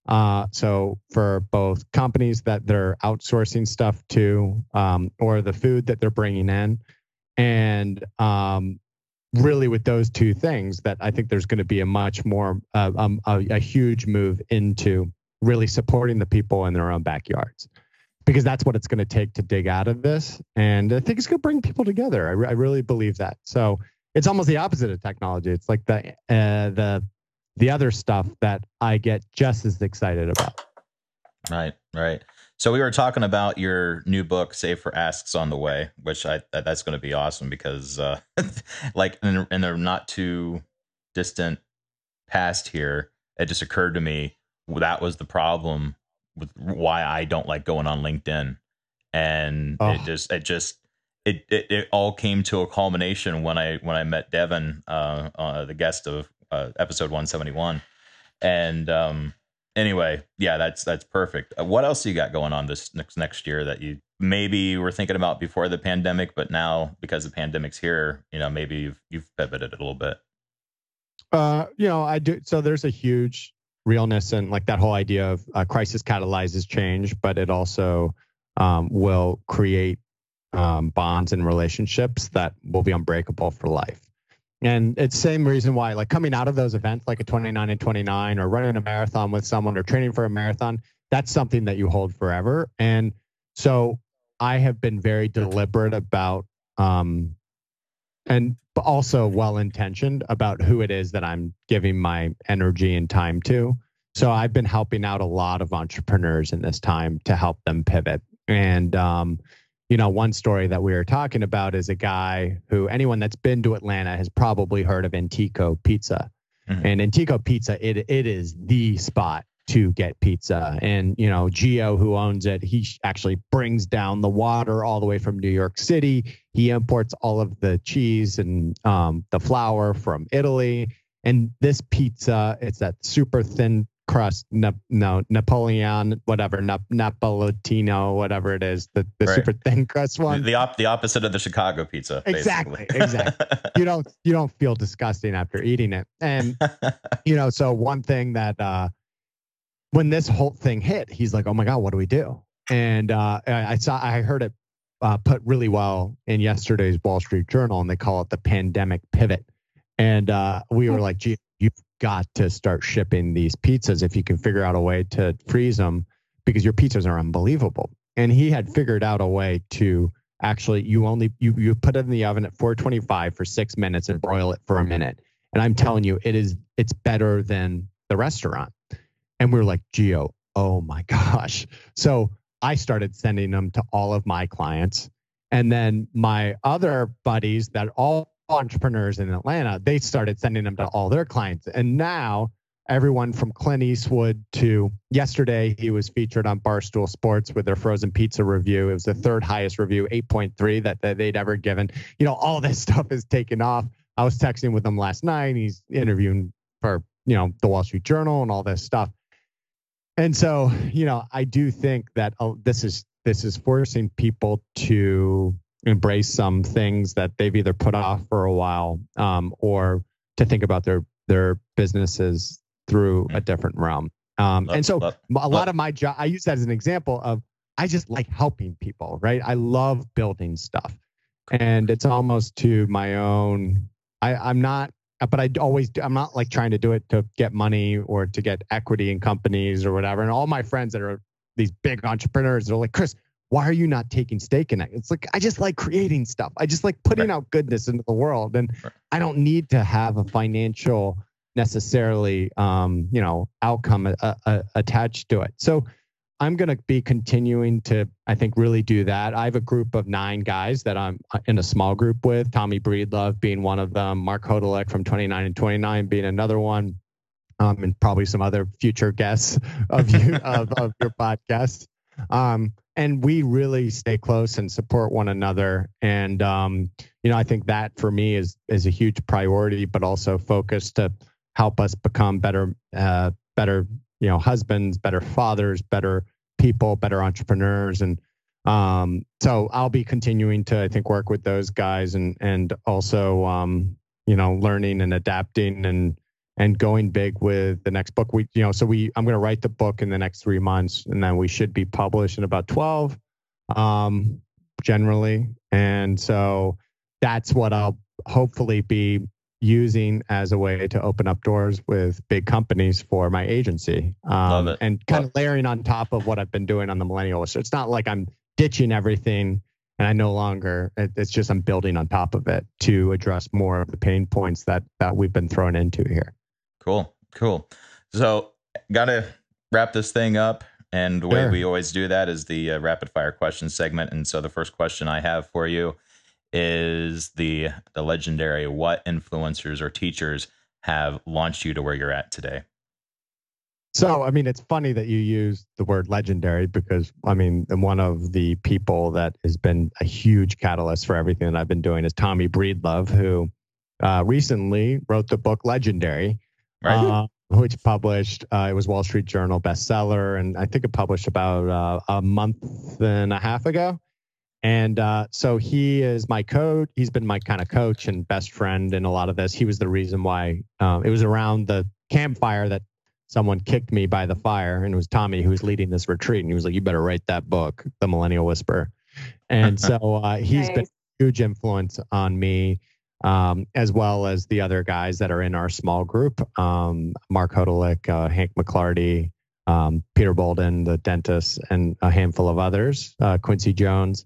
Uh, so for both companies that they're outsourcing stuff to, um, or the food that they're bringing in, and um, really with those two things, that I think there's going to be a much more uh, um, a, a huge move into really supporting the people in their own backyards, because that's what it's going to take to dig out of this, and I think it's going to bring people together. I, re- I really believe that. So it's almost the opposite of technology. It's like the uh, the the other stuff that I get just as excited about. Right, right. So we were talking about your new book, Save for Asks on the Way, which I that's going to be awesome because, uh, like, in, in the not too distant past here, it just occurred to me that was the problem with why I don't like going on LinkedIn, and it Oh. just it just it, it it all came to a culmination when I when I met Devin, uh, uh the guest of uh, episode one seventy one, and um anyway, yeah, that's that's perfect. Uh, what else you got going on this next next year that you maybe were thinking about before the pandemic, but now because the pandemic's here, you know, maybe you've you've pivoted a little bit. Uh, you know, I do. So there's a huge realness and like that whole idea of uh, crisis catalyzes change, but it also um, will create um, bonds and relationships that will be unbreakable for life. And it's same reason why, like coming out of those events, like a 29 and 29, or running a marathon with someone, or training for a marathon, that's something that you hold forever. And so I have been very deliberate about um, and also well intentioned about who it is that I'm giving my energy and time to. So I've been helping out a lot of entrepreneurs in this time to help them pivot. And um, you know, one story that we were talking about is a guy who anyone that's been to Atlanta has probably heard of Antico Pizza. Mhm. And Antico Pizza, it it is the spot to get pizza. And you know, Gio, who owns it, he actually brings down the water all the way from New York City. He imports all of the cheese and um, the flour from Italy. And this pizza, it's that super thin crust, na- no Napoleon, whatever, na- Napolitano, whatever it is, the, the Right. super thin crust one. the op- the opposite of the Chicago pizza. Exactly, basically. exactly. you don't you don't feel disgusting after eating it. And you know, so one thing that uh when this whole thing hit, he's like, "Oh my god, what do we do?" And uh I I saw I heard it uh, put really well in yesterday's Wall Street Journal, and they call it the pandemic pivot. And uh, we were like, "Gee, you've got to start shipping these pizzas if you can figure out a way to freeze them because your pizzas are unbelievable." And he had figured out a way to actually you only you you put it in the oven at 425 for six minutes and broil it for a minute. And I'm telling you, it is it's better than the restaurant. And we are like, Gio, oh my gosh. So I started sending them to all of my clients. And then my other buddies that all entrepreneurs in Atlanta, they started sending them to all their clients. And now everyone from Clint Eastwood to yesterday, he was featured on Barstool Sports with their frozen pizza review. It was the third highest review, 8.3 that, that they'd ever given. You know, all this stuff is taken off. I was texting with him last night. He's interviewing for, you know, the Wall Street Journal and all this stuff. And so, you know, I do think that oh, this is this is forcing people to embrace some things that they've either put off for a while um, or to think about their their businesses through a different realm. Um, Love- and so love- a lot love- of my job, I use that as an example of I just like helping people, right? I love building stuff, and it's almost to my own. I, I'm not, but I always, I'm not like trying to do it to get money or to get equity in companies or whatever. And all my friends that are these big entrepreneurs, they're like, Chris, why are you not taking stake in it? It's like I just like creating stuff. I just like putting Right. out goodness into the world, and Right. I don't need to have a financial necessarily, um, you know, outcome uh, uh, attached to it. So I'm going to be continuing to, I think, really do that. I have a group of nine guys that I'm uh, in a small group with. Tommy Breedlove being one of them, Mark Hodulich from 29 and 29 being another one, um, and probably some other future guests of you of, of your podcast. Um, and we really stay close and support one another. And um, you know, I think that for me is is a huge priority, but also focus to help us become better, uh, better, you know, husbands, better fathers, better people, better entrepreneurs, and um, so I'll be continuing to, I think, work with those guys and and also, um, you know, learning and adapting and and going big with the next book. We, you know, so we, I'm going to write the book in the next three months, and then we should be published in about 12, um, generally. And so that's what I'll hopefully be using as a way to open up doors with big companies for my agency. Um. And kind of layering on top of what I've been doing on the millennial. So it's not like I'm ditching everything and I no longer, it's just I'm building on top of it to address more of the pain points that, that we've been thrown into here. Cool, cool. So, gotta wrap this thing up, and the way Sure. we always do that is the uh, rapid fire question segment. And so, the first question I have for you is the the legendary: What influencers or teachers have launched you to where you're at today? So, I mean, it's funny that you use the word legendary because, I mean, one of the people that has been a huge catalyst for everything that I've been doing is Tommy Breedlove, who uh, recently wrote the book Legendary, Right? uh, which published, uh, it was Wall Street Journal bestseller. And I think it published about uh, a month and a half ago. And uh, so he is my coach. He's been my kind of coach and best friend in a lot of this. He was the reason why um, it was around the campfire that someone kicked me by the fire, and it was Tommy who was leading this retreat. And he was like, "You better write that book, The Millennial Whisper." And so uh, he's been a huge influence on me, um, as well as the other guys that are in our small group: um, Mark Hodulich, uh, Hank McClarty, um, Peter Boulden, the dentist, and a handful of others. Uh, Quincy Jones.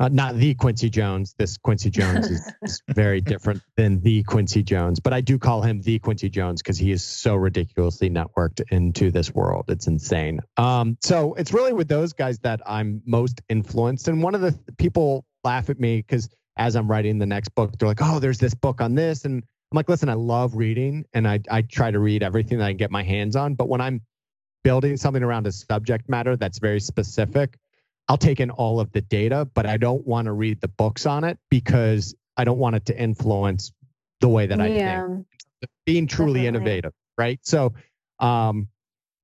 Uh, not the Quincy Jones. This Quincy Jones is, is very different than the Quincy Jones, but I do call him the Quincy Jones because he is so ridiculously networked into this world. It's insane. Um, so it's really with those guys that I'm most influenced. And one of the people laugh at me because as I'm writing the next book, they're like, "Oh, there's this book on this," and I'm like, "Listen, I love reading, and I I try to read everything that I can get my hands on, but when I'm building something around a subject matter that's very specific." I'll take in all of the data, but I don't want to read the books on it because I don't want it to influence the way that I yeah. think. Being truly Definitely. innovative, right? So, um,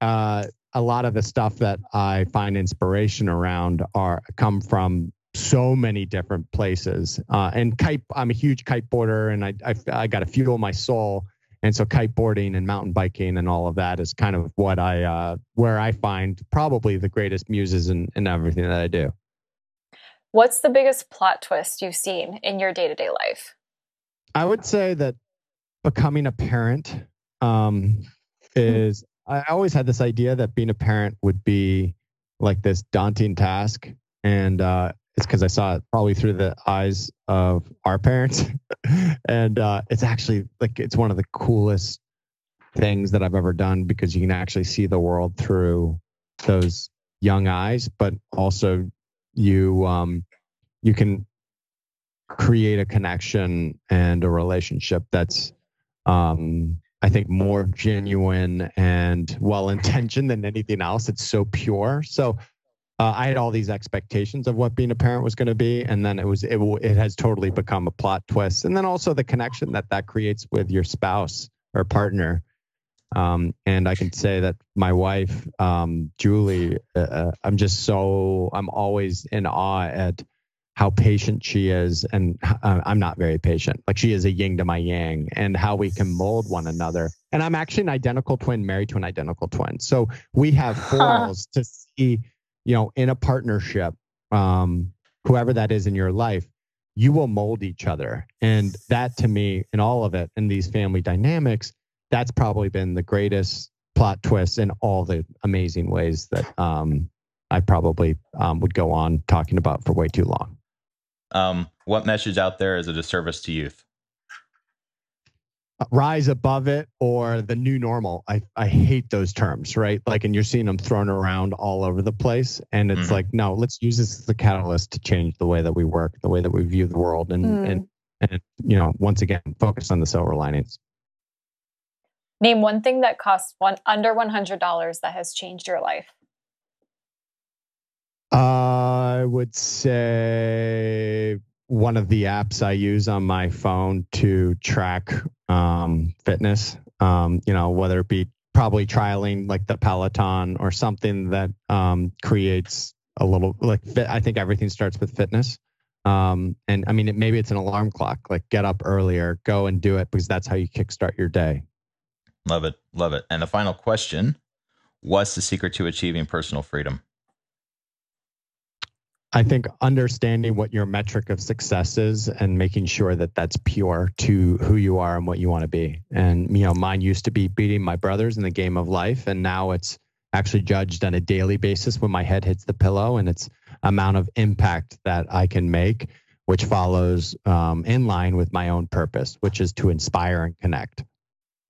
uh, a lot of the stuff that I find inspiration around are come from so many different places. Uh, and kite, I'm a huge kiteboarder, and I, I I got to fuel my soul. And so kiteboarding and mountain biking and all of that is kind of what I uh, where I find probably the greatest muses in, in everything that I do. What's the biggest plot twist you've seen in your day to day life? I would say that becoming a parent um, is. I always had this idea that being a parent would be like this daunting task, and uh, it's because I saw it probably through the eyes of our parents, and uh, it's actually like it's one of the coolest things that I've ever done because you can actually see the world through those young eyes, but also you um, you can create a connection and a relationship that's um, I think more genuine and well intentioned than anything else. It's so pure. So uh, I had all these expectations of what being a parent was going to be, and then it was it, it has totally become a plot twist. And then also the connection that that creates with your spouse or partner. Um, and I can say that my wife, um, Julie, uh, uh I'm just so I'm always in awe at how patient she is and uh, i'm not very patient like she is a yin to my yang and how we can mold one another and i'm actually an identical twin married to an identical twin so we have foils to see you know in a partnership um whoever that is in your life you will mold each other and that to me in all of it in these family dynamics that's probably been the greatest plot twist in all the amazing ways that um I probably um, would go on talking about for way too long. Um, what message out there is a disservice to youth? Rise above it or the new normal. I, I hate those terms, right? Like, and you're seeing them thrown around all over the place. And it's mm-hmm. like, no, let's use this as the catalyst to change the way that we work, the way that we view the world, and mm. and and you know, once again, focus on the silver linings. Name one thing that costs one under one hundred dollars that has changed your life. I would say one of the apps I use on my phone to track um, fitness. Um, you know, whether it be probably trialing like the Peloton or something that um, creates a little like fit. I think everything starts with fitness. Um, and I mean, it, maybe it's an alarm clock. Like, get up earlier, go and do it because that's how you kickstart your day. Love it, love it. And the final question: What's the secret to achieving personal freedom? I think understanding what your metric of success is and making sure that that's pure to who you are and what you want to be. And, you know, mine used to be beating my brothers in the game of life. And now it's actually judged on a daily basis when my head hits the pillow and it's amount of impact that I can make, which follows um, in line with my own purpose, which is to inspire and connect.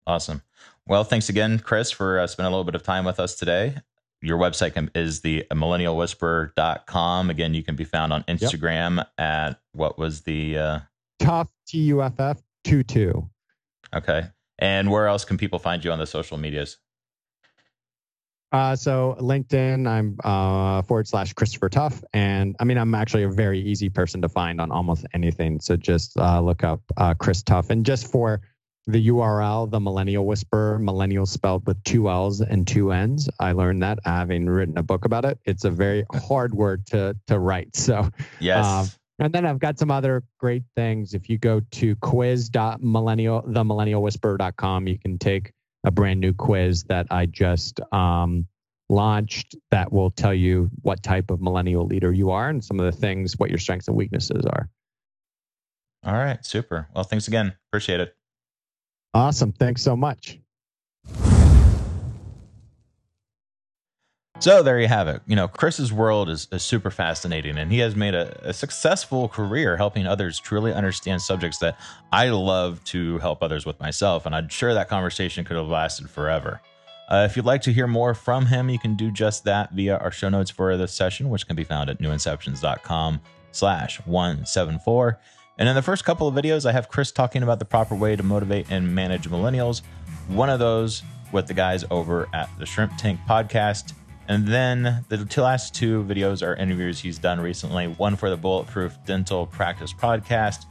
Awesome. Well, thanks again, Chris, for uh, spending a little bit of time with us today your website can, is the millennialwhisperer.com. Again, you can be found on Instagram yep. at what was the uh, tough T U F F two two. Okay. And where else can people find you on the social medias? Uh, so LinkedIn, I'm uh, forward slash Christopher Tuff, and I mean I'm actually a very easy person to find on almost anything. So just uh, look up uh, Chris Tuff, and just for the URL, the Millennial Whisperer, millennial spelled with two L's and two N's. I learned that having written a book about it. It's a very hard word to to write. So yes. Um, and then I've got some other great things. If you go to quiz.millennial, themillennialwhisperer.com, you can take a brand new quiz that I just um, launched that will tell you what type of millennial leader you are and some of the things, what your strengths and weaknesses are. All right, super. Well, thanks again. Appreciate it. Awesome. Thanks so much. So there you have it. You know, Chris's world is, is super fascinating, and he has made a, a, successful career helping others truly understand subjects that I love to help others with myself. And I'm sure that conversation could have lasted forever. Uh, if you'd like to hear more from him, you can do just that via our show notes for this session, which can be found at newinceptions.com slash 174. And in the first couple of videos, I have Chris talking about the proper way to motivate and manage millennials. One of those with the guys over at the Shrimp Tank podcast. And then the two last two videos are interviews he's done recently. One for the Bulletproof Dental Practice podcast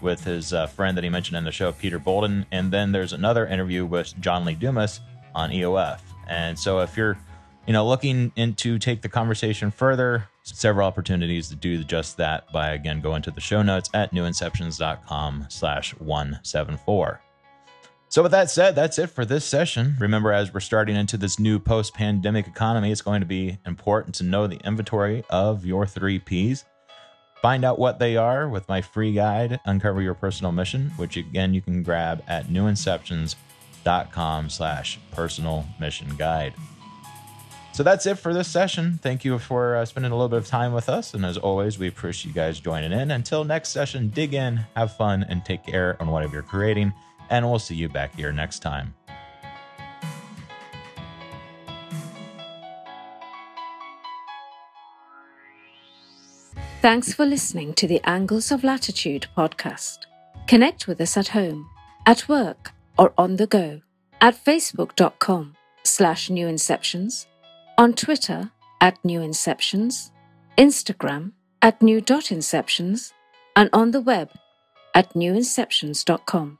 with his uh, friend that he mentioned in the show, Peter Boulden. And then there's another interview with John Lee Dumas on EOF. And so if you're, you know, looking into take the conversation further, several opportunities to do just that by again going to the show notes at newinceptions.com slash 174 so with that said that's it for this session. Remember as we're starting into this new post-pandemic economy it's going to be important to know the inventory of your three p's. Find out what they are with my free guide uncover your personal mission which again you can grab at newinceptions.com slash personal mission guide so that's it for this session. Thank you for uh, spending a little bit of time with us. And as always, we appreciate you guys joining in. Until next session, dig in, have fun, and take care on whatever you're creating. And we'll see you back here next time. Thanks for listening to the Angles of Latitude podcast. Connect with us at home, at work, or on the go at facebook.com slash newinceptions.com on Twitter at New Inceptions, Instagram at new.inceptions, and on the web at newinceptions.com.